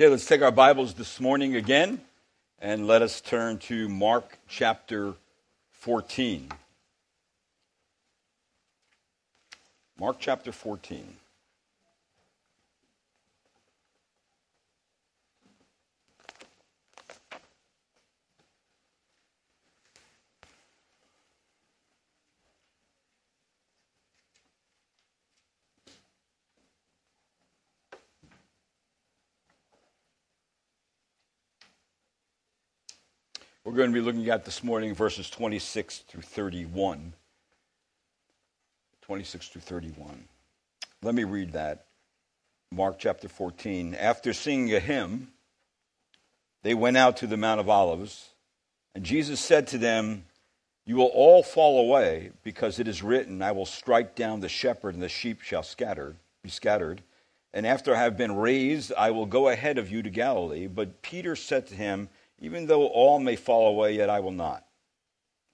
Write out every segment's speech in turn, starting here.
Okay, let's take our Bibles this morning again and let us turn to Mark chapter 14. Mark chapter 14. We're going to be looking at this morning verses 26 through 31. 26 through 31. Let me read that. Mark chapter 14. After singing a hymn, they went out to the Mount of Olives, and Jesus said to them, You will all fall away, because it is written, I will strike down the shepherd, and the sheep shall scatter, be scattered. And after I have been raised, I will go ahead of you to Galilee. But Peter said to him, even though all may fall away, yet I will not.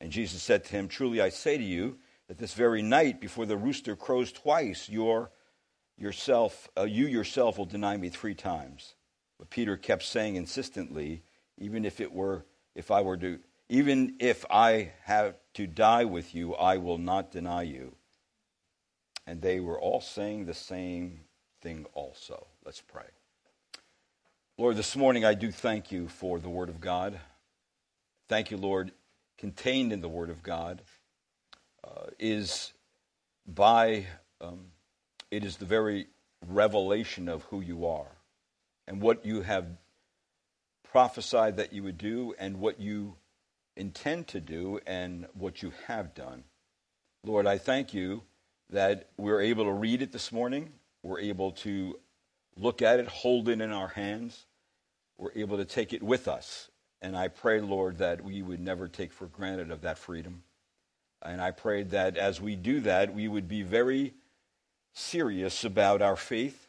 And Jesus said to him, Truly I say to you, that this very night, before the rooster crows twice, your, yourself, uh, you yourself will deny me three times. But Peter kept saying insistently, even if it were, if I were to, even if I have to die with you, I will not deny you. And they were all saying the same thing also. Let's pray. Lord, this morning I do thank you for the Word of God. Thank you, Lord, contained in the Word of God uh, is by, um, it is the very revelation of who you are and what you have prophesied that you would do and what you intend to do and what you have done. Lord, I thank you that we're able to read it this morning. We're able to look at it, hold it in our hands. We're able to take it with us. And I pray, Lord, that we would never take for granted of that freedom. And I pray that as we do that, we would be very serious about our faith,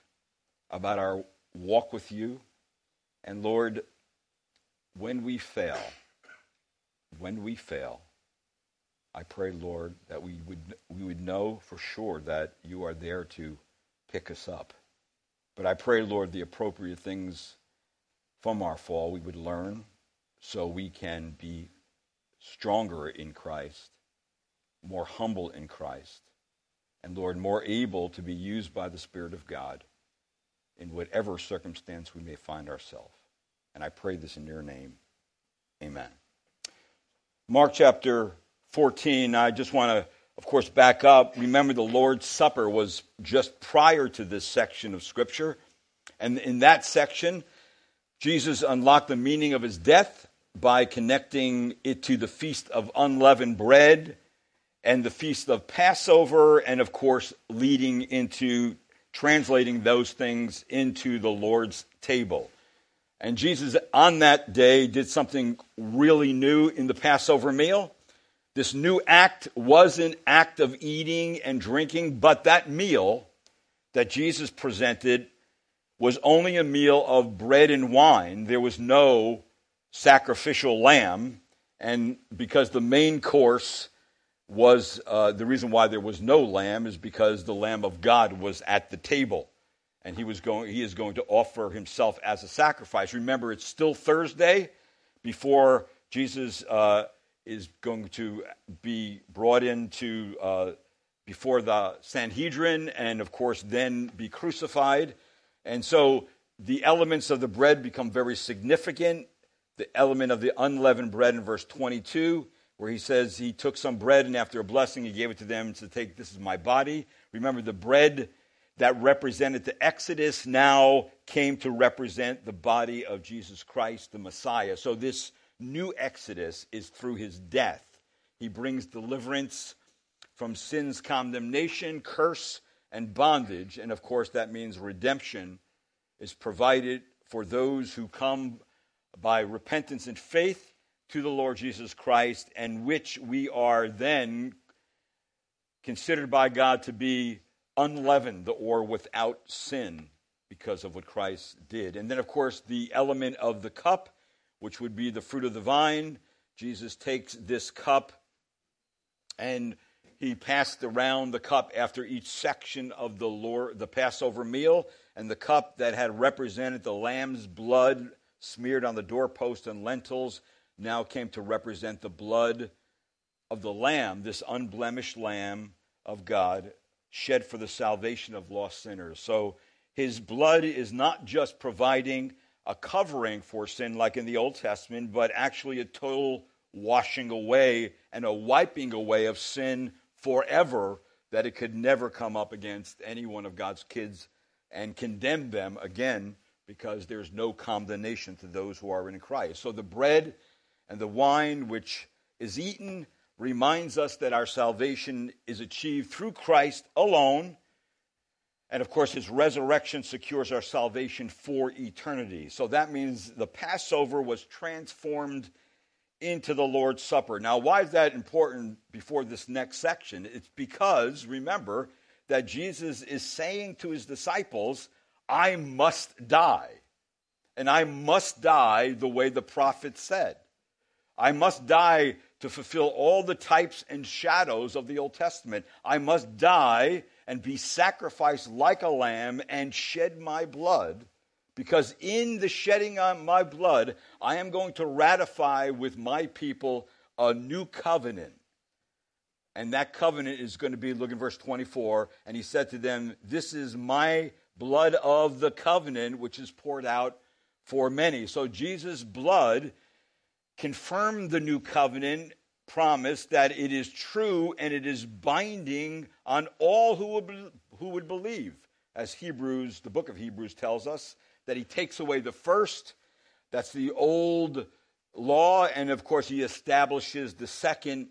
about our walk with you. And Lord, when we fail, when we fail, I pray, Lord, that we would, we would know for sure that you are there to pick us up. But I pray, Lord, the appropriate things from our fall we would learn so we can be stronger in Christ, more humble in Christ, and Lord, more able to be used by the Spirit of God in whatever circumstance we may find ourselves. And I pray this in your name. Amen. Mark chapter 14, I just want to, of course, back up. Remember, the Lord's Supper was just prior to this section of Scripture. And in that section, Jesus unlocked the meaning of his death by connecting it to the Feast of Unleavened Bread and the Feast of Passover, and of course, leading into translating those things into the Lord's table. And Jesus, on that day, did something really new in the Passover meal. This new act was an act of eating and drinking, but that meal that Jesus presented was only a meal of bread and wine. There was no sacrificial lamb. And because the main course was uh, the reason why there was no lamb is because the Lamb of God was at the table. And he, was going, he is going to offer himself as a sacrifice. Remember, it's still Thursday before Jesus uh, is going to be brought into uh, before the Sanhedrin and, of course, then be crucified. And so the elements of the bread become very significant. The element of the unleavened bread in verse 22, where he says he took some bread and after a blessing he gave it to them to take, this is my body. Remember, the bread that represented the Exodus now came to represent the body of Jesus Christ, the Messiah. So this new Exodus is through his death. He brings deliverance from sin's condemnation, curse, and bondage. And of course, that means redemption is provided for those who come by repentance and faith to the Lord Jesus Christ, and which we are then considered by God to be unleavened or without sin because of what Christ did. And then, of course, the element of the cup, which would be the fruit of the vine. Jesus takes this cup and he passed around the cup after each section of the Lord, the Passover meal, and the cup that had represented the lamb's blood smeared on the doorpost and lintels now came to represent the blood of the lamb, this unblemished lamb of God, shed for the salvation of lost sinners. So his blood is not just providing a covering for sin like in the Old Testament, but actually a total washing away and a wiping away of sin forever that it could never come up against any one of God's kids and condemn them again because there's no condemnation to those who are in Christ. So the bread and the wine which is eaten reminds us that our salvation is achieved through Christ alone. And of course, his resurrection secures our salvation for eternity. So that means the Passover was transformed into the Lord's Supper. Now, why is that important before this next section? It's because, remember, that Jesus is saying to his disciples, I must die. And I must die the way the prophet said. I must die to fulfill all the types and shadows of the Old Testament. I must die and be sacrificed like a lamb and shed my blood because in the shedding of my blood, I am going to ratify with my people a new covenant. And that covenant is going to be, look in verse 24, and he said to them, This is my blood of the covenant, which is poured out for many. So Jesus' blood confirmed the new covenant promise that it is true and it is binding on all who would, who would believe. As Hebrews, the book of Hebrews tells us, that he takes away the first. That's the old law. And of course, he establishes the second.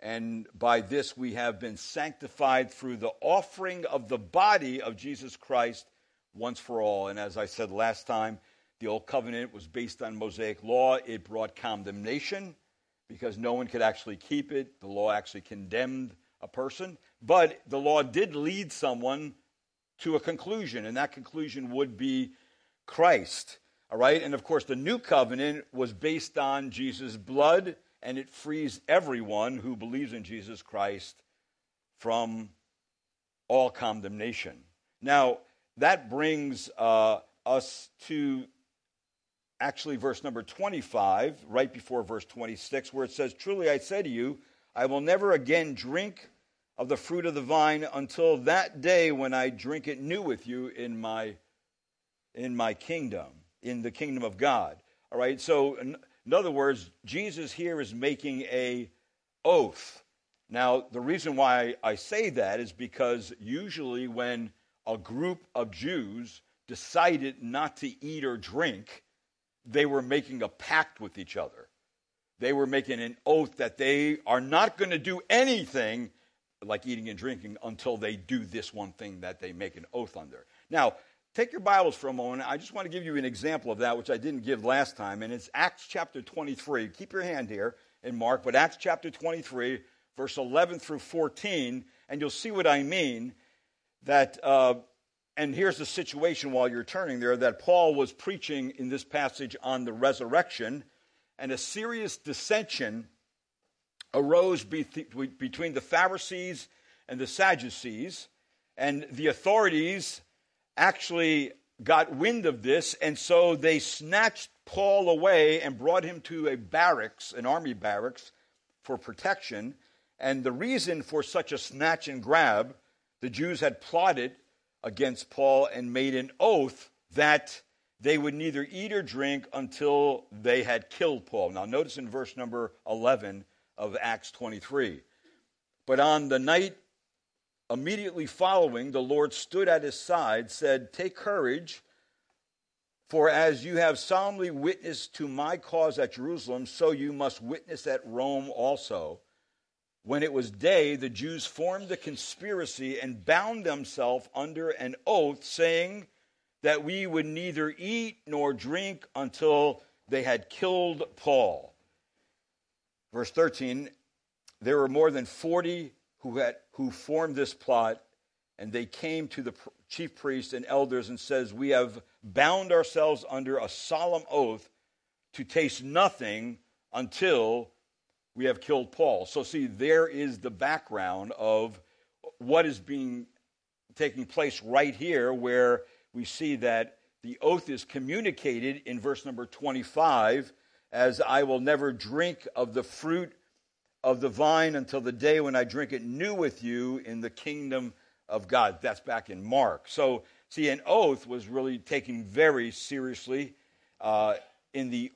And by this, we have been sanctified through the offering of the body of Jesus Christ once for all. And as I said last time, the old covenant was based on Mosaic law. It brought condemnation because no one could actually keep it. The law actually condemned a person. But the law did lead someone to a conclusion, and that conclusion would be Christ. All right? And of course, the new covenant was based on Jesus' blood, and it frees everyone who believes in Jesus Christ from all condemnation. Now, that brings uh, us to actually verse number 25, right before verse 26, where it says, Truly I say to you, I will never again drink of the fruit of the vine until that day when I drink it new with you in my in my kingdom, in the kingdom of God. All right, so in, in other words, Jesus here is making a oath. Now, the reason why I say that is because usually when a group of Jews decided not to eat or drink, they were making a pact with each other. They were making an oath that they are not going to do anything like eating and drinking until they do this one thing that they make an oath under. Now, Take your Bibles for a moment. I just want to give you an example of that, which I didn't give last time, and it's Acts chapter 23. Keep your hand here in Mark, but Acts chapter 23, verse 11 through 14, and you'll see what I mean. That, uh, and here's the situation while you're turning there that Paul was preaching in this passage on the resurrection, and a serious dissension arose between the Pharisees and the Sadducees, and the authorities actually got wind of this, and so they snatched Paul away and brought him to a barracks, an army barracks, for protection. And the reason for such a snatch and grab, the Jews had plotted against Paul and made an oath that they would neither eat or drink until they had killed Paul. Now, notice in verse number 11 of Acts 23. But on the night immediately following, the Lord stood at his side, said, Take courage, for as you have solemnly witnessed to my cause at Jerusalem, so you must witness at Rome also. When it was day, the Jews formed a conspiracy and bound themselves under an oath, saying that we would neither eat nor drink until they had killed Paul. Verse 13 There were more than 40 who, had, who formed this plot, and they came to the chief priests and elders and says, We have bound ourselves under a solemn oath to taste nothing until we have killed Paul. So, see, there is the background of what is being taking place right here, where we see that the oath is communicated in verse number 25 as I will never drink of the fruit of the vine until the day when I drink it new with you in the kingdom of God. That's back in Mark. So, see, an oath was really taken very seriously uh, in the,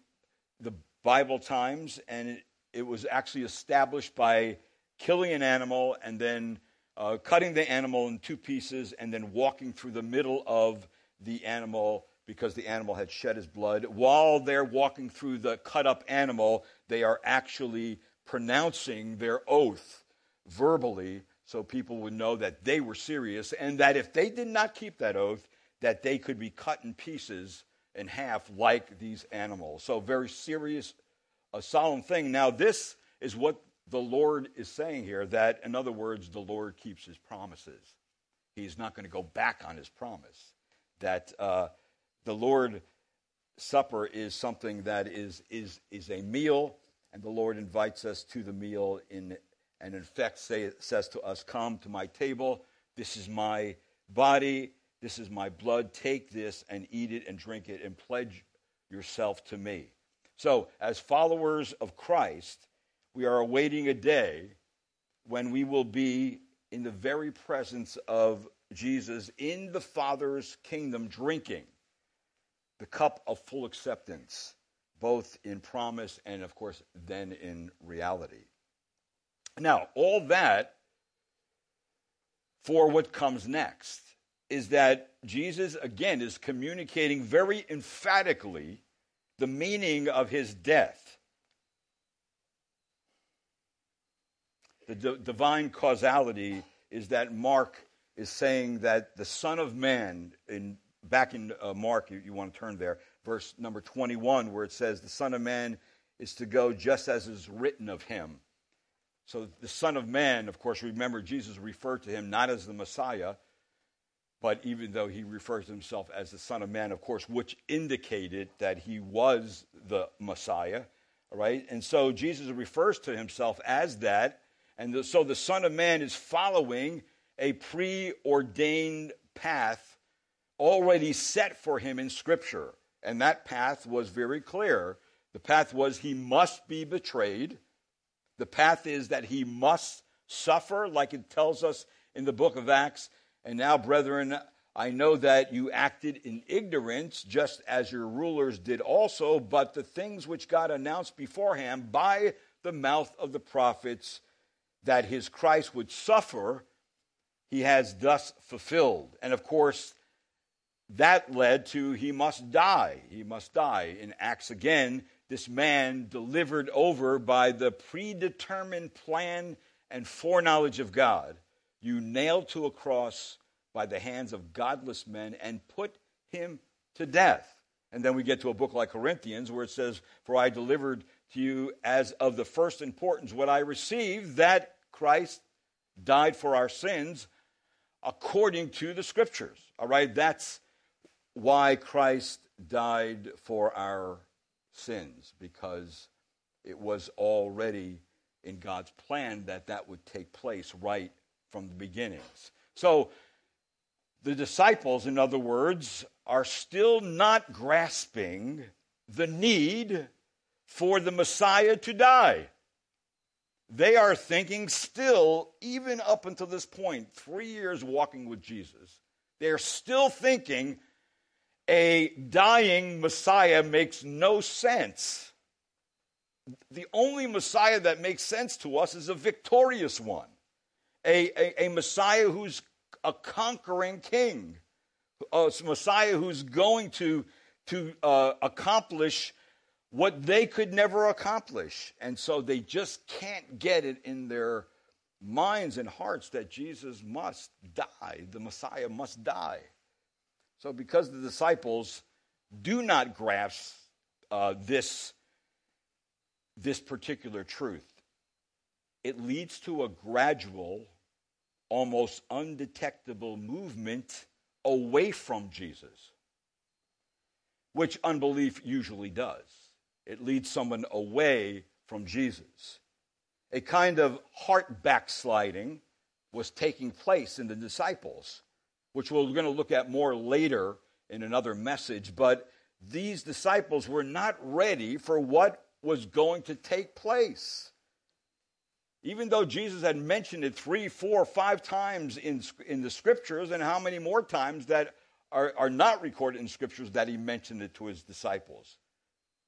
the Bible times, and it, it, was actually established by killing an animal and then uh, cutting the animal in two pieces and then walking through the middle of the animal because the animal had shed his blood. While they're walking through the cut up animal, they are actually pronouncing their oath verbally so people would know that they were serious and that if they did not keep that oath, that they could be cut in pieces in half like these animals. So very serious, a solemn thing. Now this is what the Lord is saying here that in other words the Lord keeps his promises. He's not going to go back on his promise. That uh, the Lord Supper is something that is, is, is a meal, and the Lord invites us to the meal in, and in fact say, says to us, Come to my table. This is my body. This is my blood. Take this and eat it and drink it and pledge yourself to me. So, as followers of Christ, we are awaiting a day when we will be in the very presence of Jesus in the Father's kingdom, drinking the cup of full acceptance, both in promise and, of course, then in reality. Now, all that for what comes next is that Jesus, again, is communicating very emphatically the meaning of his death. The d- divine causality is that Mark is saying that the Son of Man, in back in uh, Mark, you, you want to turn there, verse number 21, where it says, The Son of Man is to go just as is written of him. So the Son of Man, of course, remember, Jesus referred to him not as the Messiah, but even though he refers to himself as the Son of Man, of course, which indicated that he was the Messiah, right? And so Jesus refers to himself as that. And the, so the Son of Man is following a preordained path already set for him in Scripture. And that path was very clear. The path was he must be betrayed. The path is that he must suffer, like it tells us in the book of Acts. And now, brethren, I know that you acted in ignorance, just as your rulers did also, but the things which God announced beforehand by the mouth of the prophets that his Christ would suffer, he has thus fulfilled. And of course, that led to he must die. He must die. In Acts again, this man delivered over by the predetermined plan and foreknowledge of God, you nailed to a cross by the hands of godless men and put him to death. And then we get to a book like Corinthians where it says, For I delivered to you as of the first importance what I received, that Christ died for our sins according to the scriptures. All right, that's why Christ died for our sins, because it was already in God's plan that that would take place right from the beginnings. So, the disciples, in other words, are still not grasping the need for the Messiah to die. They are thinking still, even up until this point, three years walking with Jesus, they're still thinking a dying Messiah makes no sense. The only Messiah that makes sense to us is a victorious one, a, a, a Messiah who's a conquering king, a Messiah who's going to, to uh, accomplish what they could never accomplish. And so they just can't get it in their minds and hearts that Jesus must die, the Messiah must die. So, because the disciples do not grasp uh, this, this particular truth, it leads to a gradual, almost undetectable movement away from Jesus, which unbelief usually does. It leads someone away from Jesus. a kind of heart backsliding was taking place in the disciples, which we're going to look at more later in another message. But these disciples were not ready for what was going to take place. Even though Jesus had mentioned it three, four, five times in, in the scriptures, and how many more times that are, are not recorded in scriptures that he mentioned it to his disciples.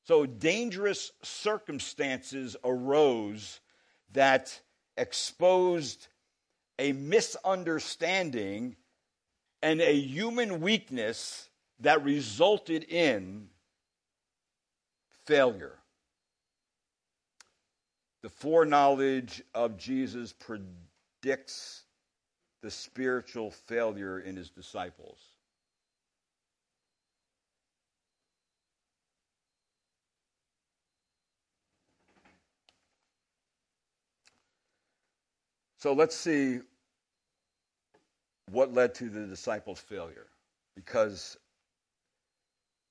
So dangerous circumstances arose that exposed a misunderstanding and a human weakness that resulted in failure. The foreknowledge of Jesus predicts the spiritual failure in his disciples. So let's see what led to the disciples' failure because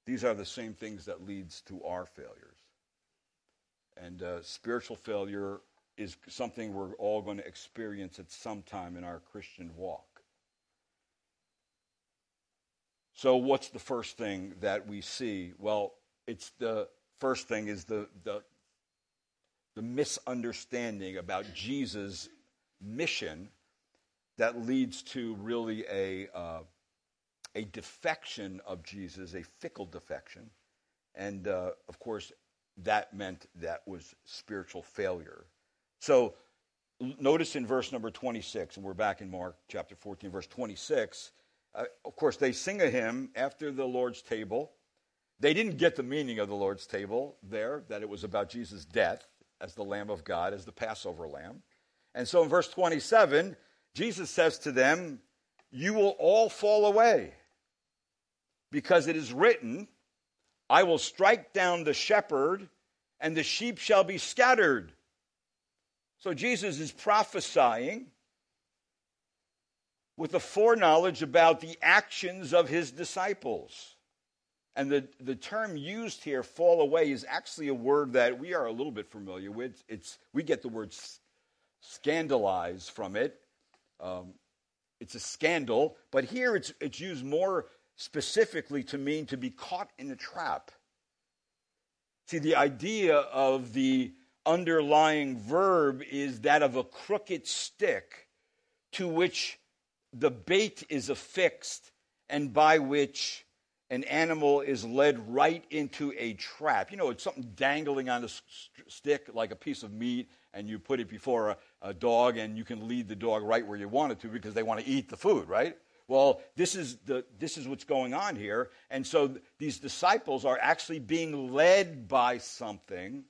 these are the same things that leads to our failures. And uh, spiritual failure is something we're all going to experience at some time in our Christian walk. So, what's the first thing that we see? Well, it's the first thing is the, the, the misunderstanding about Jesus' mission that leads to really a, uh, a defection of Jesus, a fickle defection. And uh, of course, that meant that was spiritual failure. So notice in verse number 26, and we're back in Mark chapter 14, verse 26. Uh, of course, they sing a hymn after the Lord's table. They didn't get the meaning of the Lord's table there, that it was about Jesus' death as the Lamb of God, as the Passover lamb. And so in verse 27, Jesus says to them, You will all fall away, because it is written, I will strike down the shepherd, and the sheep shall be scattered. So Jesus is prophesying with a foreknowledge about the actions of his disciples. And the, the term used here, fall away, is actually a word that we are a little bit familiar with. It's, we get the word scandalize from it. Um, it's a scandal, but here it's, it's used more specifically to mean to be caught in a trap. See, the idea of the underlying verb is that of a crooked stick to which the bait is affixed and by which an animal is led right into a trap. You know, it's something dangling on a stick like a piece of meat, and you put it before a, a dog, and you can lead the dog right where you want it to because they want to eat the food, right? Well, this is, the, this is what's going on here. And so th- these disciples are actually being led by something,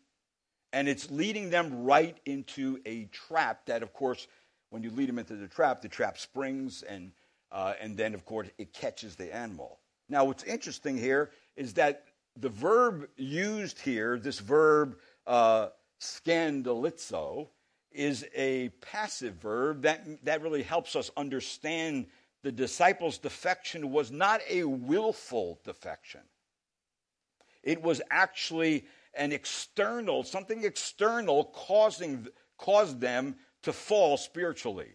and it's leading them right into a trap that, of course, when you lead them into the trap, the trap springs, and, uh, and then, of course, it catches the animal. Now, what's interesting here is that the verb used here, this verb uh, scandalizo, is a passive verb that, that really helps us understand the disciples' defection was not a willful defection. It was actually an external, something external causing, caused them to fall spiritually.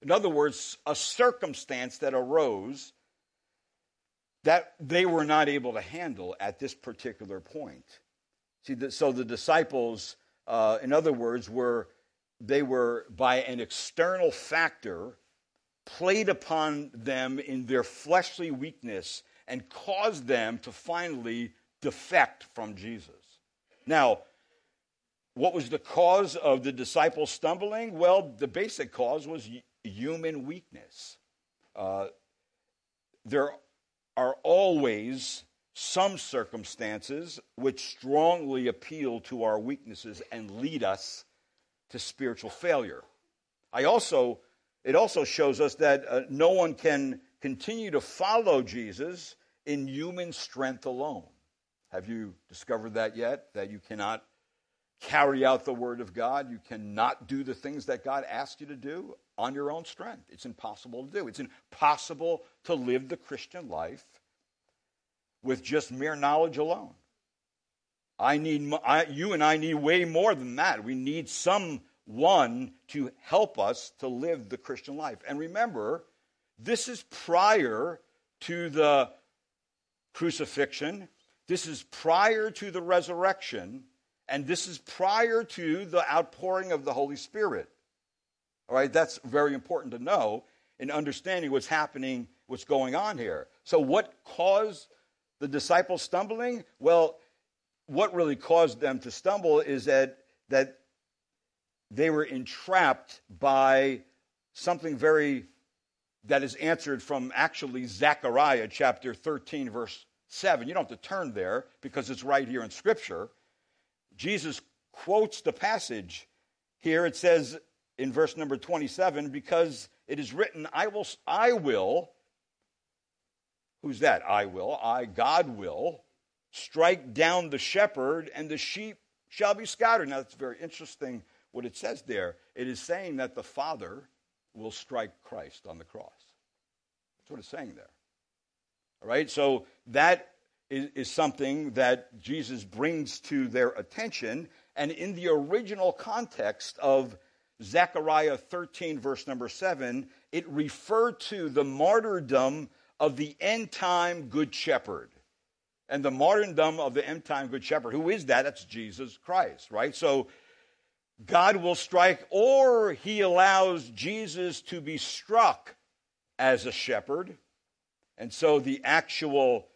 In other words, a circumstance that arose that they were not able to handle at this particular point. See, so the disciples, uh, in other words, were they were by an external factor played upon them in their fleshly weakness and caused them to finally defect from Jesus. Now, what was the cause of the disciples stumbling? Well, the basic cause was human weakness. Uh, there are always some circumstances which strongly appeal to our weaknesses and lead us to spiritual failure. I also, it also shows us that uh, no one can continue to follow Jesus in human strength alone. Have you discovered that yet? That you cannot carry out the Word of God. You cannot do the things that God asks you to do on your own strength. It's impossible to do. It's impossible to live the Christian life with just mere knowledge alone. I need, I, you and I need way more than that. We need some one to help us to live the Christian life. And remember, this is prior to the crucifixion, this is prior to the resurrection, and this is prior to the outpouring of the Holy Spirit. All right, that's very important to know in understanding what's happening, what's going on here. So, what caused the disciples stumbling? Well, what really caused them to stumble is that, that they were entrapped by something very that is answered from actually Zechariah chapter 13, verse 7. You don't have to turn there because it's right here in Scripture. Jesus quotes the passage here. It says in verse number 27 because it is written, I will, I will, who's that? I will, I, God will, strike down the shepherd, and the sheep shall be scattered. Now, that's very interesting what it says there. It is saying that the Father will strike Christ on the cross. That's what it's saying there. All right, so that is, is something that Jesus brings to their attention. And in the original context of Zechariah 13, verse number 7, it referred to the martyrdom of the end time Good Shepherd. And the martyrdom of the end time Good Shepherd. Who is that? That's Jesus Christ, right? So God will strike, or he allows Jesus to be struck as a shepherd. And so the actual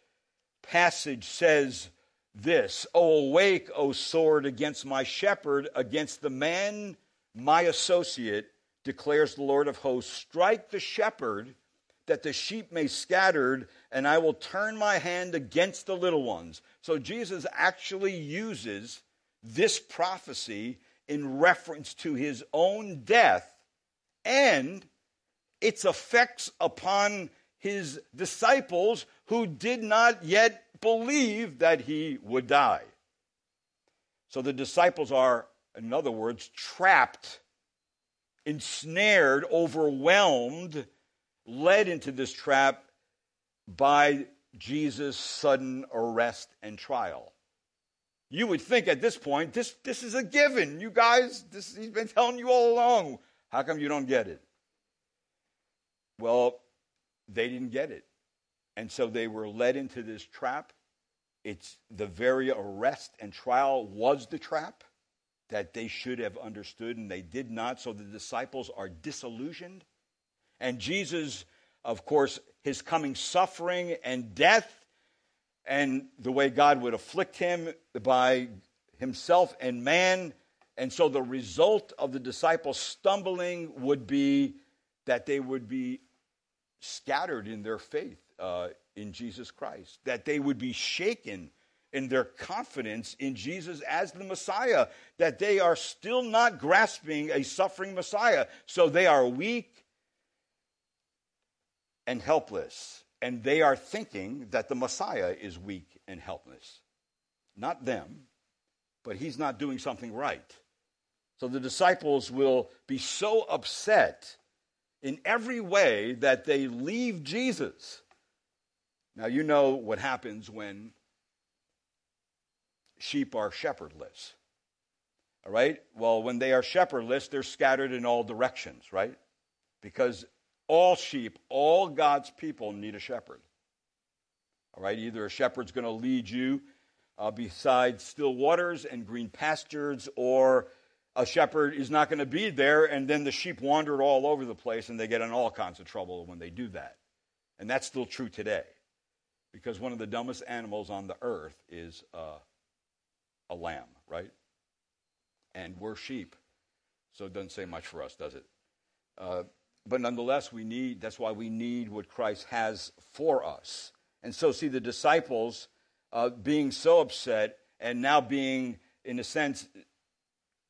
passage says this Oh, awake, O sword, against my shepherd, against the man, my associate, declares the Lord of hosts. Strike the shepherd, that the sheep may scattered, and I will turn my hand against the little ones. So Jesus actually uses this prophecy in reference to his own death and its effects upon his disciples who did not yet believe that he would die. So the disciples are, in other words, trapped, ensnared, overwhelmed, led into this trap by Jesus' sudden arrest and trial. You would think at this point, this, this is a given. You guys, this, he's been telling you all along. How come you don't get it? Well, they didn't get it. And so they were led into this trap. It's the very arrest and trial was the trap that they should have understood, and they did not. So the disciples are disillusioned. And Jesus, of course, his coming suffering and death and the way God would afflict him by himself and man. And so the result of the disciples stumbling would be that they would be scattered in their faith uh, in Jesus Christ, that they would be shaken in their confidence in Jesus as the Messiah, that they are still not grasping a suffering Messiah. So they are weak and helpless and they are thinking that the Messiah is weak and helpless. Not them, but he's not doing something right. So the disciples will be so upset in every way that they leave Jesus. Now, you know what happens when sheep are shepherdless. All right? Well, when they are shepherdless, they're scattered in all directions, right? Because all sheep, all God's people need a shepherd. All right, either a shepherd's going to lead you uh, beside still waters and green pastures, or a shepherd is not going to be there, and then the sheep wander all over the place and they get in all kinds of trouble when they do that. And that's still true today, because one of the dumbest animals on the earth is uh, a lamb, right? And we're sheep, so it doesn't say much for us, does it? Uh, but nonetheless, we need, that's why we need what Christ has for us. And so, see, the disciples uh, being so upset and now being, in a sense,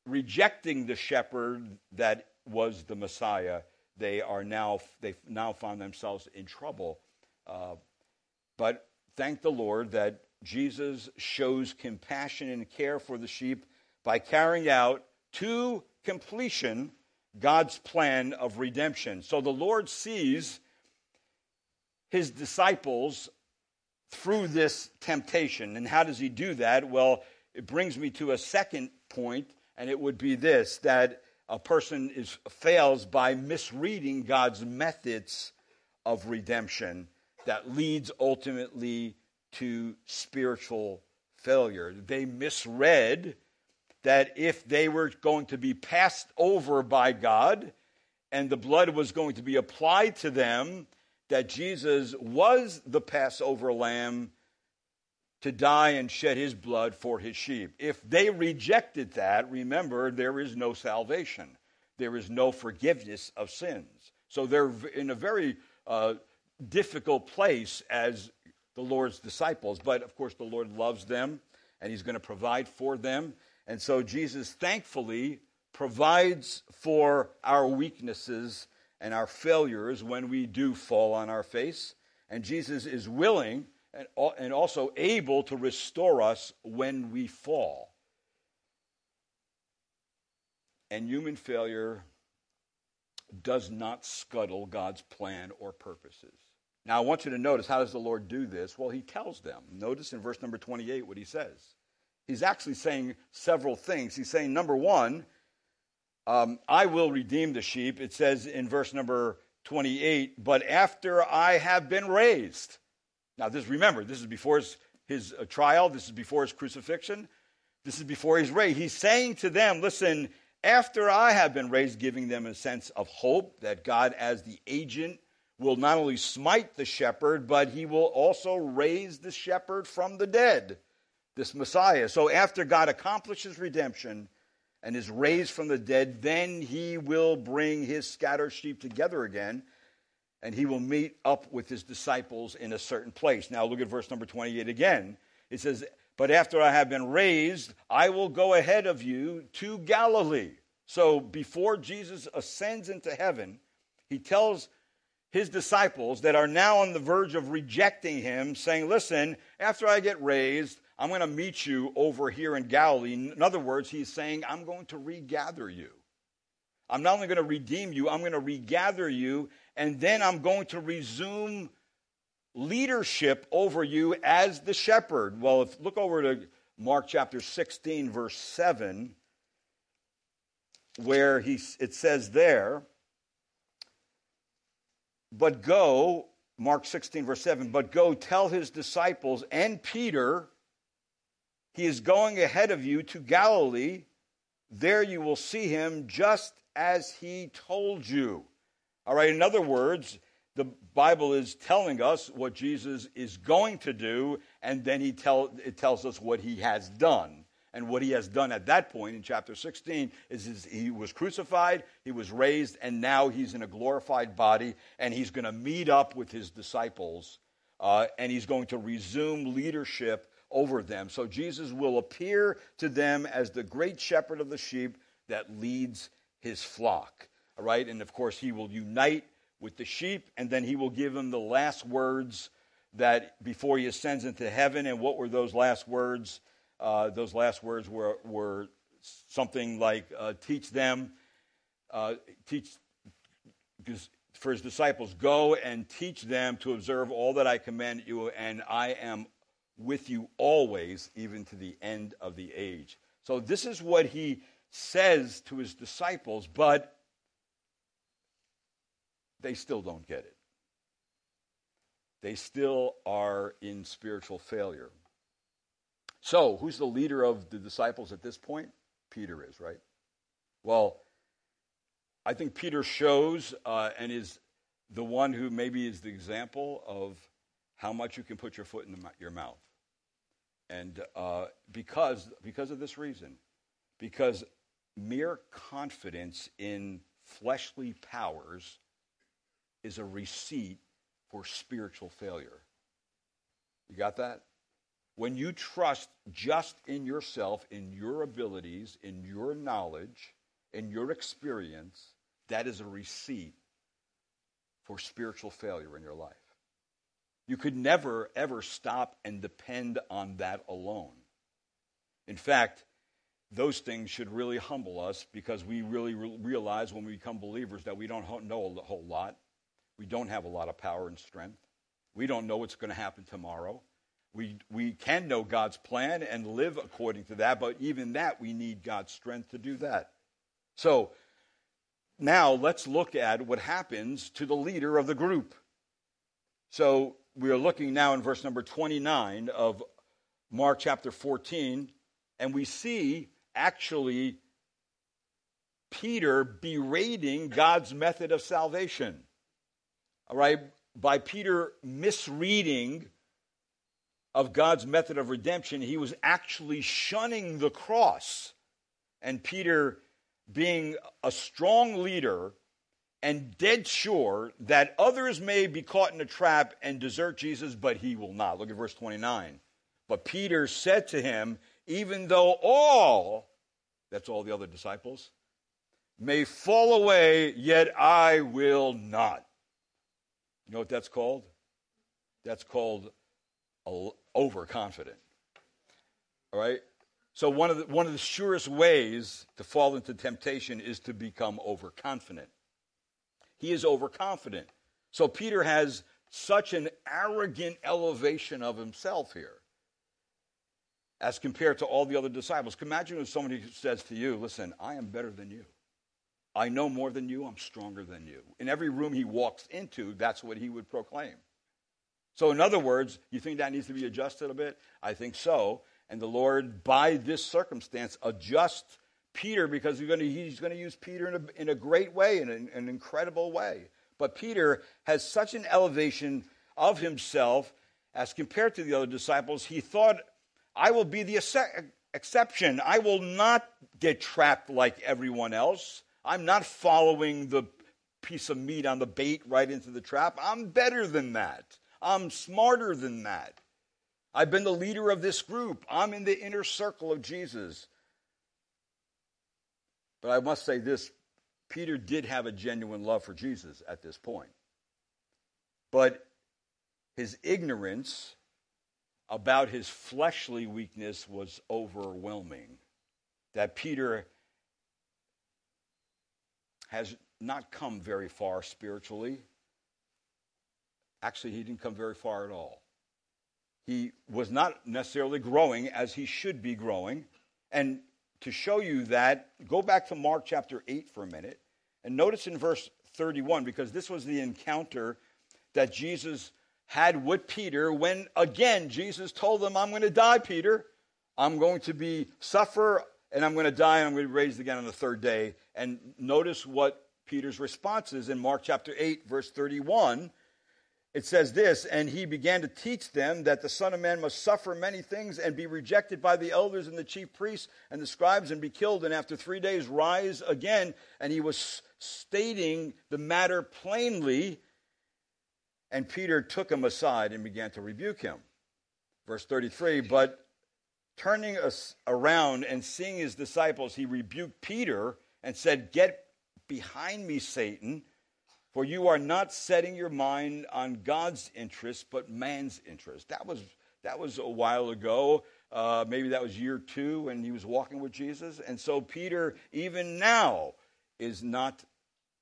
rejecting the shepherd that was the Messiah, they are now, they now found themselves in trouble. Uh, but thank the Lord that Jesus shows compassion and care for the sheep by carrying out to completion God's plan of redemption. So the Lord sees his disciples through this temptation. And how does he do that? Well, it brings me to a second point, and it would be this that a person is, fails by misreading God's methods of redemption that leads ultimately to spiritual failure. They misread that if they were going to be passed over by God and the blood was going to be applied to them, that Jesus was the Passover lamb to die and shed his blood for his sheep. If they rejected that, remember, there is no salvation, there is no forgiveness of sins. So they're in a very uh, difficult place as the Lord's disciples. But of course, the Lord loves them and he's going to provide for them. And so Jesus thankfully provides for our weaknesses and our failures when we do fall on our face. And Jesus is willing and also able to restore us when we fall. And human failure does not scuttle God's plan or purposes. Now, I want you to notice how does the Lord do this? Well, he tells them. Notice in verse number 28 what he says. He's actually saying several things. He's saying, number one, um, I will redeem the sheep. It says in verse number 28, but after I have been raised. Now, this remember, this is before his, his uh, trial, this is before his crucifixion, this is before he's raised. He's saying to them, listen, after I have been raised, giving them a sense of hope that God, as the agent, will not only smite the shepherd, but he will also raise the shepherd from the dead, this Messiah. So after God accomplishes redemption and is raised from the dead, then he will bring his scattered sheep together again and he will meet up with his disciples in a certain place. Now look at verse number 28 again. It says, But after I have been raised, I will go ahead of you to Galilee. So before Jesus ascends into heaven, he tells his disciples that are now on the verge of rejecting him, saying, Listen, after I get raised, I'm going to meet you over here in Galilee. In other words, he's saying, I'm going to regather you. I'm not only going to redeem you, I'm going to regather you, and then I'm going to resume leadership over you as the shepherd. Well, if look over to Mark chapter 16, verse 7, where he, it says there, but go, Mark 16, verse 7, but go tell his disciples and Peter, he is going ahead of you to Galilee. There you will see him just as he told you. All right, in other words, the Bible is telling us what Jesus is going to do, and then he tell, it tells us what he has done. And what he has done at that point in chapter 16 is, is he was crucified, he was raised, and now he's in a glorified body, and he's going to meet up with his disciples, uh, and he's going to resume leadership over them. So Jesus will appear to them as the great shepherd of the sheep that leads his flock. All right, and of course, he will unite with the sheep, and then he will give them the last words that before he ascends into heaven. And what were those last words? Uh, those last words were, were something like, uh, teach them, uh, teach, for his disciples, go and teach them to observe all that I command you, and I am with you always, even to the end of the age. So, this is what he says to his disciples, but they still don't get it. They still are in spiritual failure. So, who's the leader of the disciples at this point? Peter is, right? Well, I think Peter shows uh, and is the one who maybe is the example of how much you can put your foot in the, your mouth. And uh, because, because of this reason, because mere confidence in fleshly powers is a receipt for spiritual failure. You got that? When you trust just in yourself, in your abilities, in your knowledge, in your experience, that is a receipt for spiritual failure in your life. You could never, ever stop and depend on that alone. In fact, those things should really humble us because we really re- realize when we become believers that we don't know a whole lot. We don't have a lot of power and strength. We don't know what's going to happen tomorrow. We, we can know God's plan and live according to that, but even that, we need God's strength to do that. So, now let's look at what happens to the leader of the group. So we are looking now in verse number 29 of Mark chapter 14, and we see actually Peter berating God's method of salvation. All right, by Peter misreading of God's method of redemption, he was actually shunning the cross. And Peter, being a strong leader and dead sure that others may be caught in a trap and desert Jesus, but he will not. Look at verse 29. But Peter said to him, Even though all, that's all the other disciples, may fall away, yet I will not. You know what that's called? That's called overconfident. All right? So one of the, one of the surest ways to fall into temptation is to become overconfident. He is overconfident. So Peter has such an arrogant elevation of himself here as compared to all the other disciples. Imagine if somebody says to you, Listen, I am better than you. I know more than you. I'm stronger than you. In every room he walks into, that's what he would proclaim. So, in other words, you think that needs to be adjusted a bit? I think so. And the Lord, by this circumstance, adjusts Peter because he's going to, he's going to use Peter in a, in a great way, in an, an incredible way. But Peter has such an elevation of himself as compared to the other disciples. He thought, I will be the exception. I will not get trapped like everyone else. I'm not following the piece of meat on the bait right into the trap. I'm better than that. I'm smarter than that. I've been the leader of this group. I'm in the inner circle of Jesus. But I must say this Peter did have a genuine love for Jesus at this point. But his ignorance about his fleshly weakness was overwhelming. That Peter has not come very far spiritually. Actually, he didn't come very far at all. He was not necessarily growing as he should be growing. And to show you that, go back to Mark chapter 8 for a minute and notice in verse 31, because this was the encounter that Jesus had with Peter when, again, Jesus told them, I'm going to die, Peter. I'm going to be suffer and I'm going to die and I'm going to be raised again on the third day. And notice what Peter's response is in Mark chapter 8, verse 31. It says this, and he began to teach them that the Son of Man must suffer many things and be rejected by the elders and the chief priests and the scribes and be killed, and after three days rise again. And he was stating the matter plainly. And Peter took him aside and began to rebuke him. Verse 33 But turning us around and seeing his disciples, he rebuked Peter and said, Get behind me, Satan, for you are not setting your mind on God's interest, but man's interest. That was, that was a while ago. Uh, maybe that was year two when he was walking with Jesus. And so Peter, even now, is not,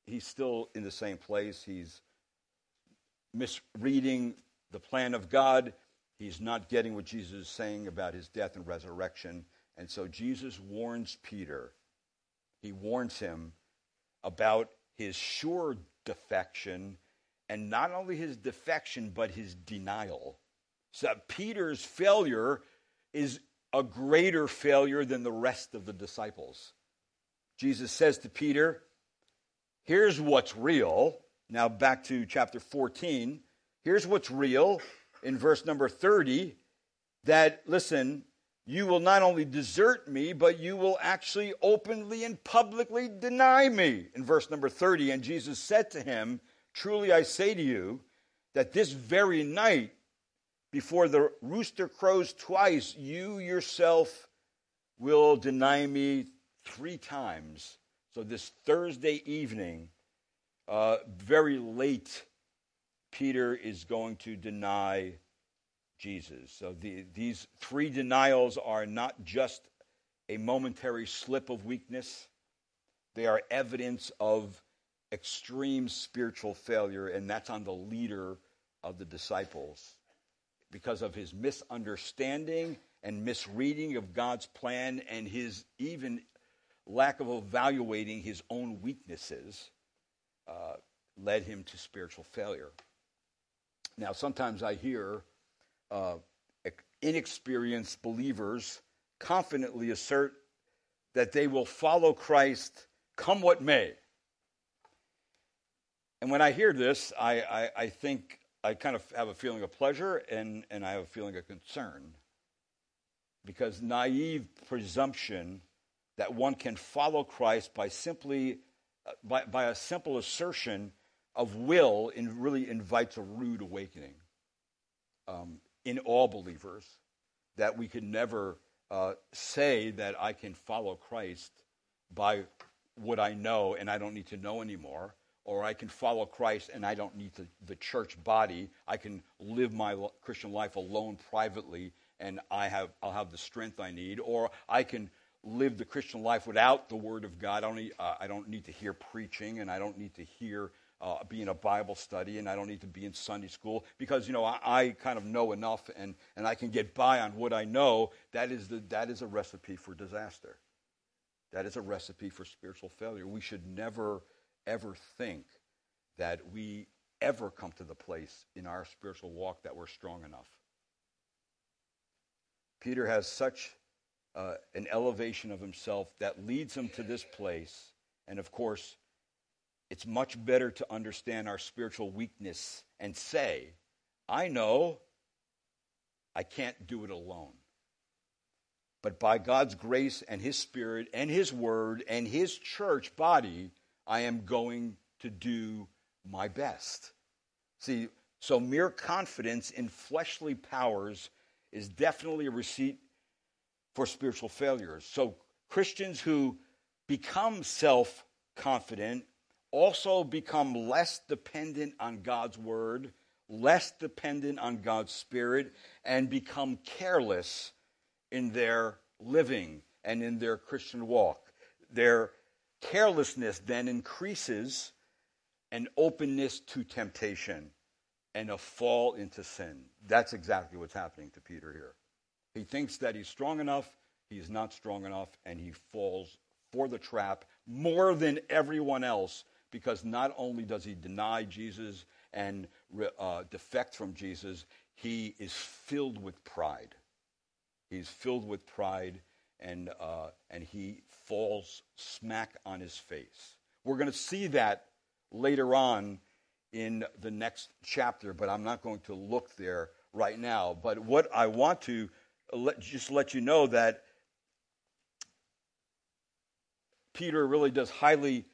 he's still in the same place. He's misreading the plan of God He's not getting what Jesus is saying about his death and resurrection. And so Jesus warns Peter. He warns him about his sure defection, and not only his defection, but his denial. So Peter's failure is a greater failure than the rest of the disciples. Jesus says to Peter, Here's what's real. Now back to chapter 14. Here's what's real in verse number 30 that, listen, you will not only desert me, but you will actually openly and publicly deny me. In verse number 30, and Jesus said to him, Truly I say to you, that this very night, before the rooster crows twice, you yourself will deny me three times. So, this Thursday evening, uh, very late Peter is going to deny Jesus. So the, these three denials are not just a momentary slip of weakness, they are evidence of extreme spiritual failure, and that's on the leader of the disciples because of his misunderstanding and misreading of God's plan and his even lack of evaluating his own weaknesses uh, led him to spiritual failure. Now, sometimes I hear uh, inexperienced believers confidently assert that they will follow Christ come what may. And when I hear this, I, I, I, think I kind of have a feeling of pleasure and, and I have a feeling of concern. Because naive presumption that one can follow Christ by simply uh, by, by a simple assertion of will in, really invites a rude awakening um, in all believers that we can never uh, say that I can follow Christ by what I know and I don't need to know anymore, or I can follow Christ and I don't need the church body. I can live my Christian life alone privately and I have, I'll have the strength I need, or I can live the Christian life without the Word of God. I don't need, uh, I don't need to hear preaching and I don't need to hear uh, be in a Bible study and I don't need to be in Sunday school because, you know, I, I, kind of know enough and, and I can get by on what I know. That is, the, that is a recipe for disaster. That is a recipe for spiritual failure. We should never, ever think that we ever come to the place in our spiritual walk that we're strong enough. Peter has such uh, an elevation of himself that leads him to this place. And of course, it's much better to understand our spiritual weakness and say, I know I can't do it alone. But by God's grace and His Spirit and His Word and His church body, I am going to do my best. See, so mere confidence in fleshly powers is definitely a receipt for spiritual failures. So Christians who become self confident also become less dependent on God's word, less dependent on God's spirit, and become careless in their living and in their Christian walk. Their carelessness then increases an openness to temptation and a fall into sin. That's exactly what's happening to Peter here. He thinks that he's strong enough, he's not strong enough, and he falls for the trap more than everyone else because not only does he deny Jesus and uh, defect from Jesus, he is filled with pride. He's filled with pride and, uh, and he falls smack on his face. We're going to see that later on in the next chapter, but I'm not going to look there right now. But what I want to let, just let you know that Peter really does highly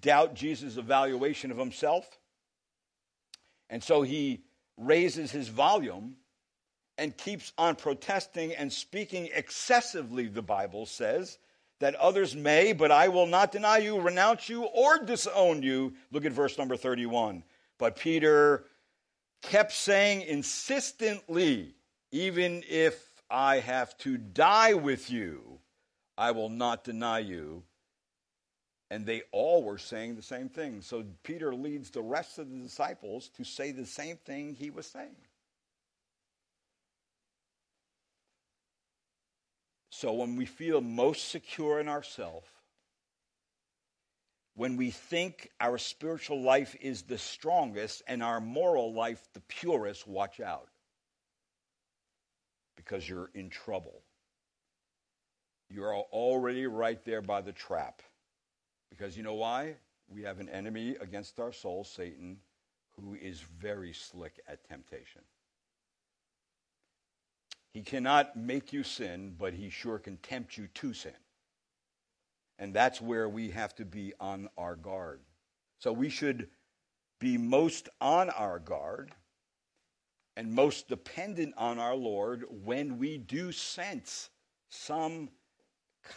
doubt Jesus' evaluation of himself. And so he raises his volume and keeps on protesting and speaking excessively, the Bible says, that others may, but I will not deny you, renounce you, or disown you. Look at verse number 31. But Peter kept saying insistently, even if I have to die with you, I will not deny you. And they all were saying the same thing. So Peter leads the rest of the disciples to say the same thing he was saying. So when we feel most secure in ourselves, when we think our spiritual life is the strongest and our moral life the purest, watch out. Because you're in trouble. You're already right there by the trap. Because you know why? We have an enemy against our soul, Satan, who is very slick at temptation. He cannot make you sin, but he sure can tempt you to sin. And that's where we have to be on our guard. So we should be most on our guard and most dependent on our Lord when we do sense some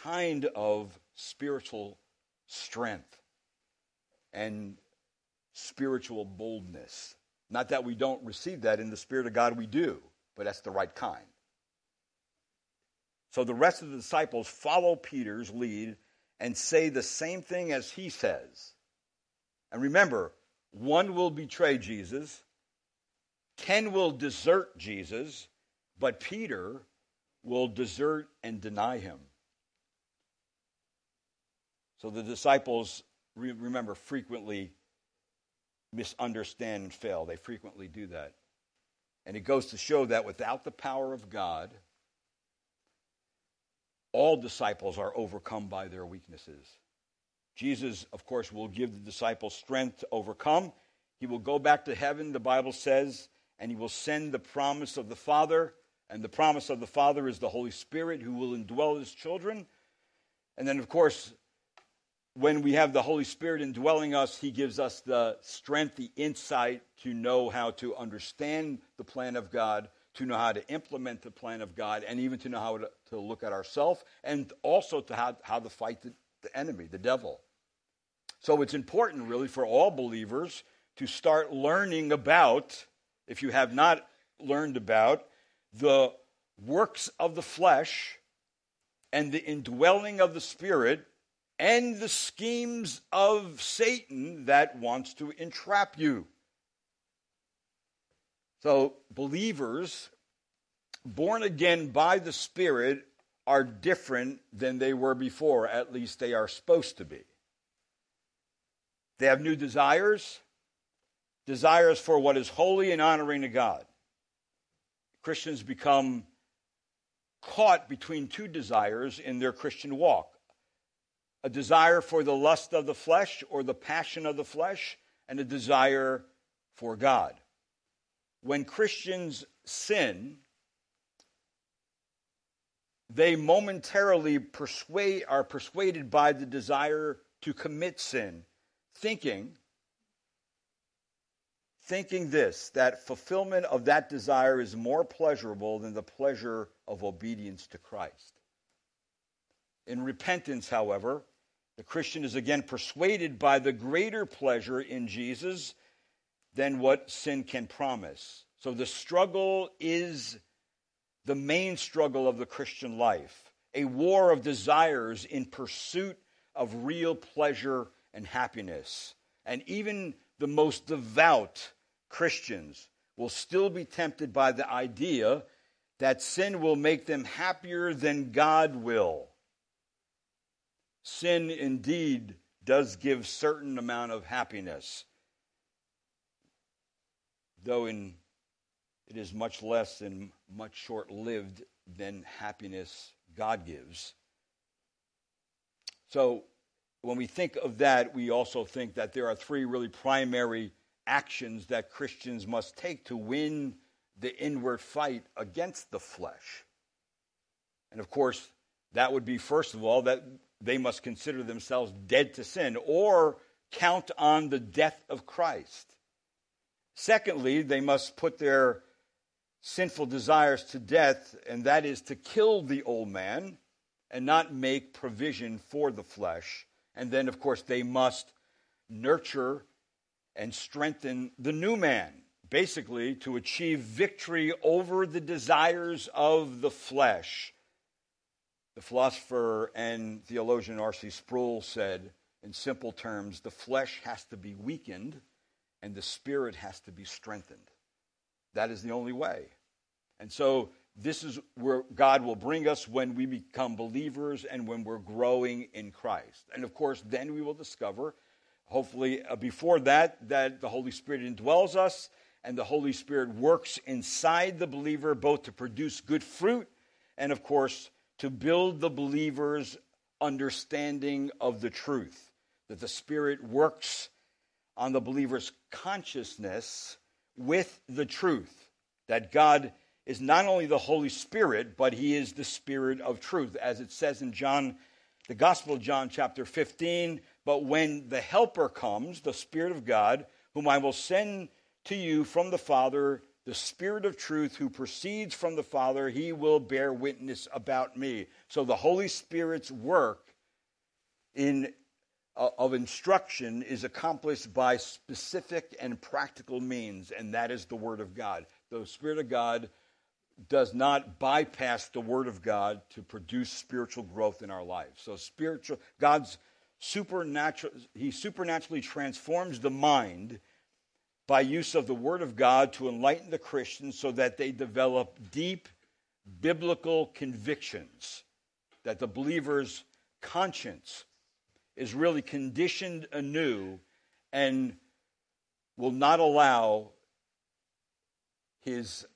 kind of spiritual strength and spiritual boldness. Not that we don't receive that in the Spirit of God, we do, but that's the right kind. So the rest of the disciples follow Peter's lead and say the same thing as he says. And remember, one will betray Jesus, ten will desert Jesus, but Peter will desert and deny him. So the disciples, remember, frequently misunderstand and fail. They frequently do that. And it goes to show that without the power of God, all disciples are overcome by their weaknesses. Jesus, of course, will give the disciples strength to overcome. He will go back to heaven, the Bible says, and he will send the promise of the Father. And the promise of the Father is the Holy Spirit who will indwell his children. And then, of course, when we have the Holy Spirit indwelling us, He gives us the strength, the insight to know how to understand the plan of God, to know how to implement the plan of God, and even to know how to, to look at ourselves, and also to how, how to fight the, the enemy, the devil. So it's important, really, for all believers to start learning about, if you have not learned about, the works of the flesh and the indwelling of the Spirit and the schemes of Satan that wants to entrap you. So, believers born again by the Spirit are different than they were before. At least they are supposed to be. They have new desires, desires for what is holy and honoring to God. Christians become caught between two desires in their Christian walk a desire for the lust of the flesh or the passion of the flesh, and a desire for God. When Christians sin, they momentarily persuade, are persuaded by the desire to commit sin, thinking, thinking this, that fulfillment of that desire is more pleasurable than the pleasure of obedience to Christ. In repentance, however, the Christian is again persuaded by the greater pleasure in Jesus than what sin can promise. So the struggle is the main struggle of the Christian life a war of desires in pursuit of real pleasure and happiness. And even the most devout Christians will still be tempted by the idea that sin will make them happier than God will sin indeed does give certain amount of happiness, though in, it is much less and much short lived than happiness God gives. So when we think of that, we also think that there are three really primary actions that Christians must take to win the inward fight against the flesh. And of course, that would be, first of all, that they must consider themselves dead to sin or count on the death of Christ. Secondly, they must put their sinful desires to death, and that is to kill the old man and not make provision for the flesh. And then, of course, they must nurture and strengthen the new man, basically to achieve victory over the desires of the flesh. The philosopher and theologian R.C. Sproul said, in simple terms, the flesh has to be weakened and the spirit has to be strengthened. That is the only way. And so, this is where God will bring us when we become believers and when we're growing in Christ. And of course, then we will discover, hopefully, uh, before that, that the Holy Spirit indwells us and the Holy Spirit works inside the believer both to produce good fruit and, of course, to build the believer's understanding of the truth, that the Spirit works on the believer's consciousness with the truth, that God is not only the Holy Spirit, but He is the Spirit of truth, as it says in John, the Gospel of John, chapter 15. But when the Helper comes, the Spirit of God, whom I will send to you from the Father, the Spirit of truth who proceeds from the Father, he will bear witness about me. So the Holy Spirit's work in, uh, of instruction is accomplished by specific and practical means, and that is the Word of God. The Spirit of God does not bypass the Word of God to produce spiritual growth in our lives. So spiritual God's supernatural he supernaturally transforms the mind by use of the Word of God to enlighten the Christians so that they develop deep biblical convictions, that the believer's conscience is really conditioned anew and will not allow his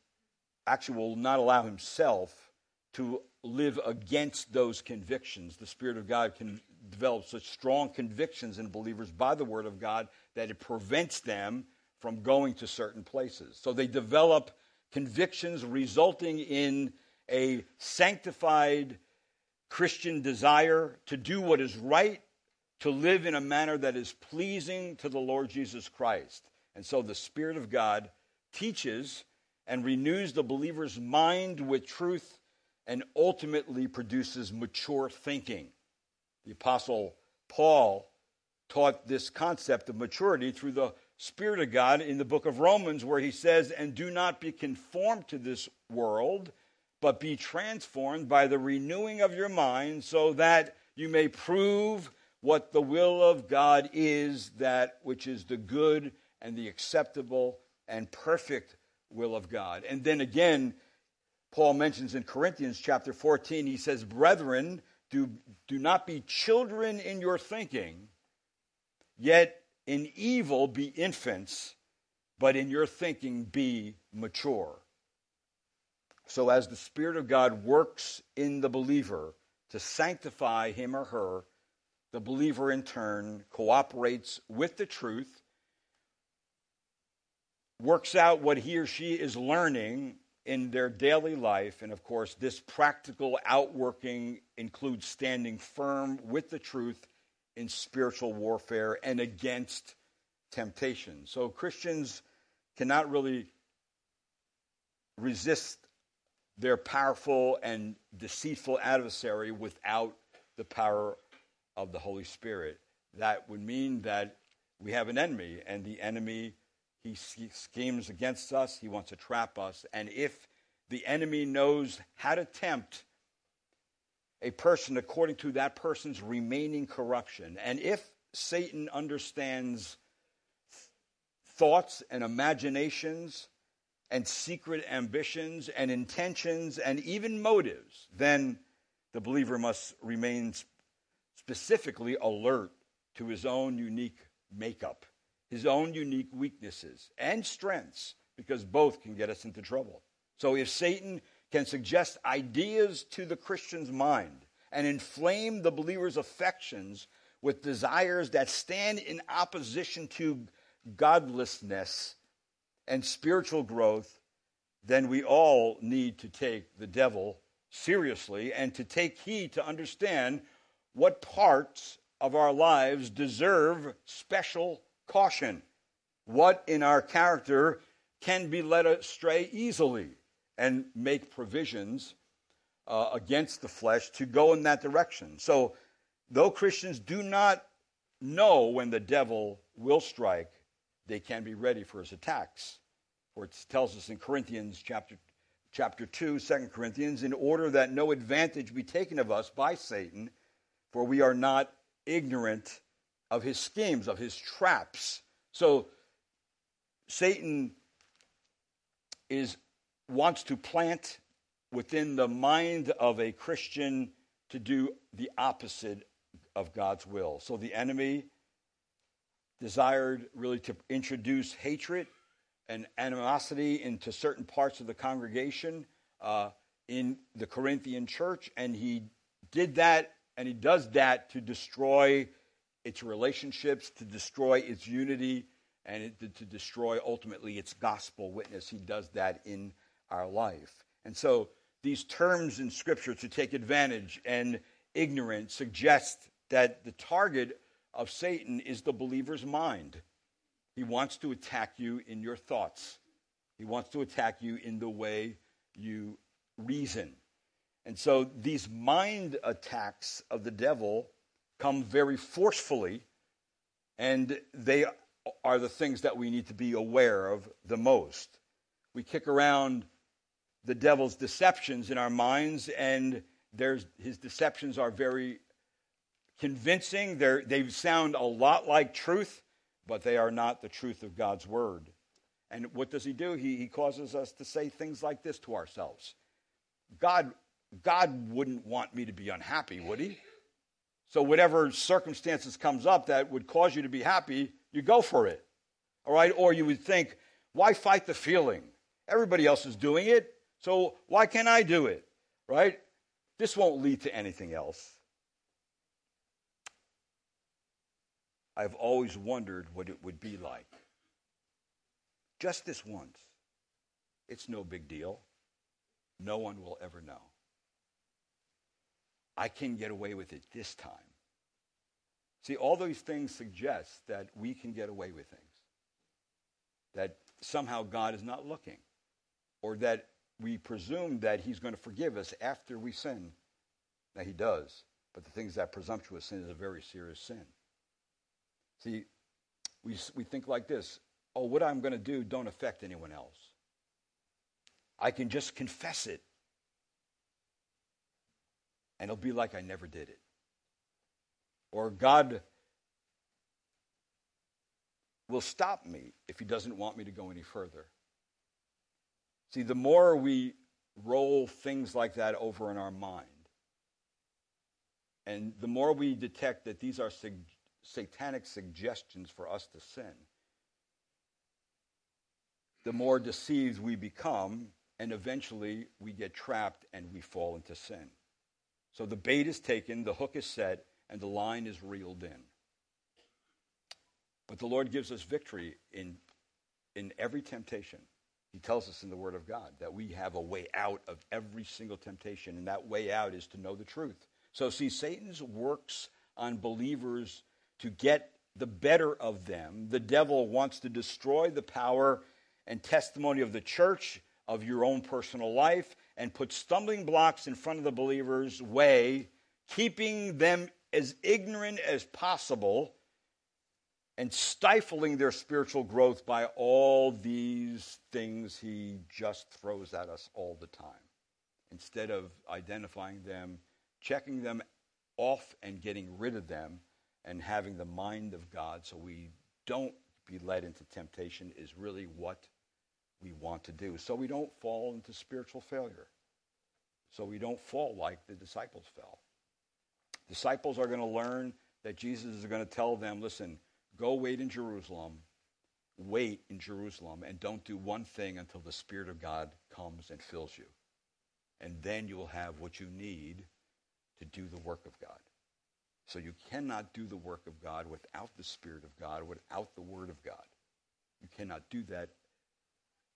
actually will not allow himself to live against those convictions. The Spirit of God can develop such strong convictions in believers by the Word of God that it prevents them from going to certain places. So they develop convictions resulting in a sanctified Christian desire to do what is right, to live in a manner that is pleasing to the Lord Jesus Christ. And so the Spirit of God teaches and renews the believer's mind with truth and ultimately produces mature thinking. The Apostle Paul taught this concept of maturity through the Spirit of God in the book of Romans, where he says, And do not be conformed to this world, but be transformed by the renewing of your mind, so that you may prove what the will of God is, that which is the good and the acceptable and perfect will of God. And then again, Paul mentions in Corinthians chapter 14, he says, Brethren, do, do not be children in your thinking, yet in evil be infants, but in your thinking be mature. So, as the Spirit of God works in the believer to sanctify him or her, the believer in turn cooperates with the truth, works out what he or she is learning in their daily life. And of course, this practical outworking includes standing firm with the truth in spiritual warfare and against temptation. So Christians cannot really resist their powerful and deceitful adversary without the power of the Holy Spirit. That would mean that we have an enemy, and the enemy he schemes against us, he wants to trap us. And if the enemy knows how to tempt a person according to that person's remaining corruption, and if Satan understands thoughts and imaginations and secret ambitions and intentions and even motives, then the believer must remain specifically alert to his own unique makeup his own unique weaknesses and strengths, because both can get us into trouble. So if Satan can suggest ideas to the Christian's mind and inflame the believer's affections with desires that stand in opposition to godlessness and spiritual growth, then we all need to take the devil seriously and to take heed to understand what parts of our lives deserve special caution. What in our character can be led astray easily and make provisions uh, against the flesh to go in that direction. So, though Christians do not know when the devil will strike, they can be ready for his attacks. For it tells us in Corinthians chapter, chapter 2, 2 Corinthians, in order that no advantage be taken of us by Satan, for we are not ignorant of his schemes, of his traps. So Satan is wants to plant within the mind of a Christian to do the opposite of God's will. So the enemy desired really to introduce hatred and animosity into certain parts of the congregation uh, in the Corinthian church, and he did that, and he does that to destroy its relationships, to destroy its unity, and it, to destroy ultimately its gospel witness. He does that in our life. And so these terms in Scripture to take advantage and ignorant suggest that the target of Satan is the believer's mind. He wants to attack you in your thoughts, he wants to attack you in the way you reason. And so these mind attacks of the devil come very forcefully, and they are the things that we need to be aware of the most. We kick around the devil's deceptions in our minds, and there's, his deceptions are very convincing. They're, they sound a lot like truth, but they are not the truth of God's word. And what does he do? He, he causes us to say things like this to ourselves God, God wouldn't want me to be unhappy, would he? So whatever circumstances comes up that would cause you to be happy, you go for it. All right? Or you would think, why fight the feeling? Everybody else is doing it, so why can't I do it? Right? This won't lead to anything else. I've always wondered what it would be like. Just this once. It's no big deal. No one will ever know. I can get away with it this time. See, all those things suggest that we can get away with things. That somehow God is not looking. Or that we presume that he's going to forgive us after we sin. Now, he does. But the thing is that presumptuous sin is a very serious sin. See, we, we think like this oh, what I'm going to do don't affect anyone else. I can just confess it, and it'll be like I never did it. Or God will stop me if He doesn't want me to go any further. See, the more we roll things like that over in our mind, and the more we detect that these are satanic suggestions for us to sin, the more deceived we become, and eventually we get trapped and we fall into sin. So the bait is taken, the hook is set, and the line is reeled in. But the Lord gives us victory in, in every temptation. He tells us in the Word of God that we have a way out of every single temptation, and that way out is to know the truth. So, see, Satan's works on believers to get the better of them. The devil wants to destroy the power and testimony of the church, of your own personal life, and put stumbling blocks in front of the believer's way, keeping them as ignorant as possible and stifling their spiritual growth by all these things he just throws at us all the time. Instead of identifying them, checking them off, and getting rid of them, and having the mind of God so we don't be led into temptation, is really what we want to do. So we don't fall into spiritual failure. So we don't fall like the disciples fell. Disciples are going to learn that Jesus is going to tell them, listen, go wait in Jerusalem, wait in Jerusalem, and don't do one thing until the Spirit of God comes and fills you. And then you will have what you need to do the work of God. So you cannot do the work of God without the Spirit of God, without the Word of God. You cannot do that.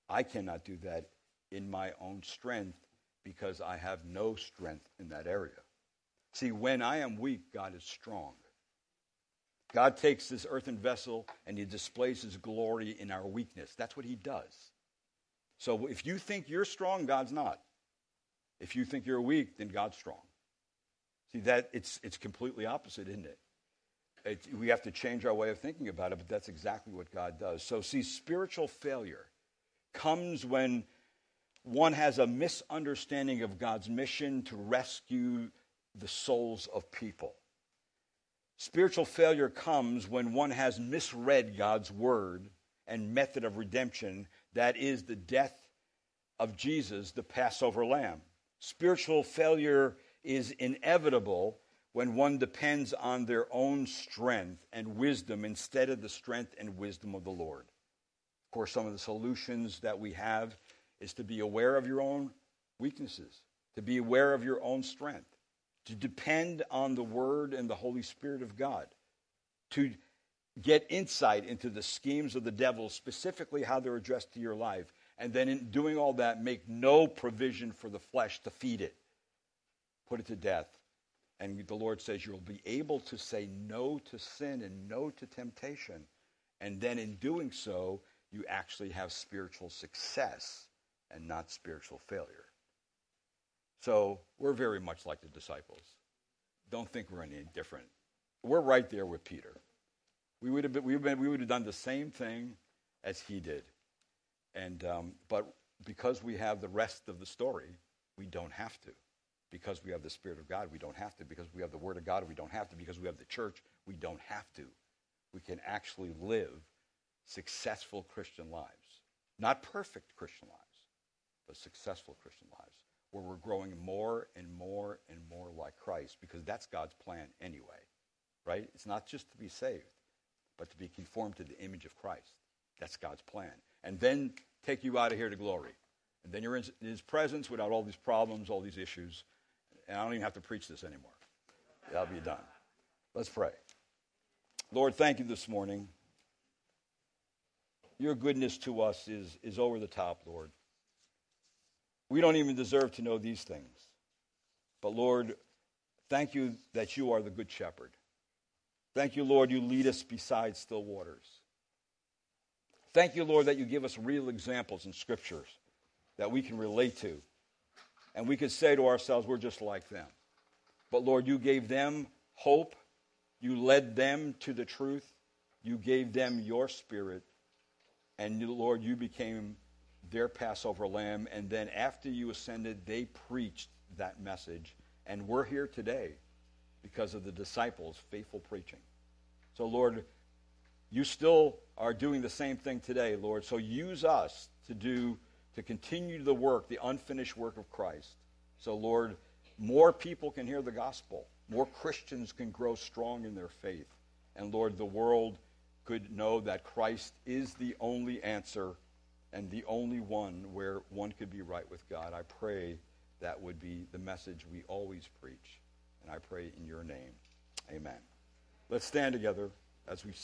I cannot do that in my own strength because I have no strength in that area. See, when I am weak, God is strong. God takes this earthen vessel and he displays his glory in our weakness. That's what he does. So if you think you're strong, God's not. If you think you're weak, then God's strong. See that it's it's completely opposite, isn't it? it? We have to change our way of thinking about it, but that's exactly what God does. So see, spiritual failure comes when one has a misunderstanding of God's mission to rescue the souls of people. Spiritual failure comes when one has misread God's word and method of redemption, that is, the death of Jesus, the Passover lamb. Spiritual failure is inevitable when one depends on their own strength and wisdom instead of the strength and wisdom of the Lord. Of course, some of the solutions that we have is to be aware of your own weaknesses, to be aware of your own strength, to depend on the Word and the Holy Spirit of God, to get insight into the schemes of the devil, specifically how they're addressed to your life, and then in doing all that, make no provision for the flesh to feed it, put it to death. And the Lord says you'll be able to say no to sin and no to temptation. And then in doing so, you actually have spiritual success and not spiritual failure. So we're very much like the disciples. Don't think we're any different. We're right there with Peter. We would have, been, we would have, been, we would have done the same thing as he did. And, um, but because we have the rest of the story, we don't have to. Because we have the Spirit of God, we don't have to. Because we have the Word of God, we don't have to. Because we have the church, we don't have to. We can actually live successful Christian lives. Not perfect Christian lives but successful Christian lives, where we're growing more and more and more like Christ, because that's God's plan anyway, right? It's not just to be saved, but to be conformed to the image of Christ. That's God's plan. And then take you out of here to glory. And then you're in his presence without all these problems, all these issues. And I don't even have to preach this anymore. That'll be done. Let's pray. Lord, thank you this morning. Your goodness to us is, is over the top, Lord. We don't even deserve to know these things. But Lord, thank you that you are the good shepherd. Thank you, Lord, you lead us beside still waters. Thank you, Lord, that you give us real examples in scriptures that we can relate to. And we can say to ourselves, we're just like them. But Lord, you gave them hope. You led them to the truth. You gave them your spirit. And Lord, you became their Passover lamb. And then after you ascended, they preached that message. And we're here today because of the disciples' faithful preaching. So, Lord, you still are doing the same thing today, Lord. So use us to do to continue the work, the unfinished work of Christ. So, Lord, more people can hear the gospel. More Christians can grow strong in their faith. And, Lord, the world could know that Christ is the only answer and the only one where one could be right with God. I pray that would be the message we always preach. And I pray in your name. Amen. Let's stand together as we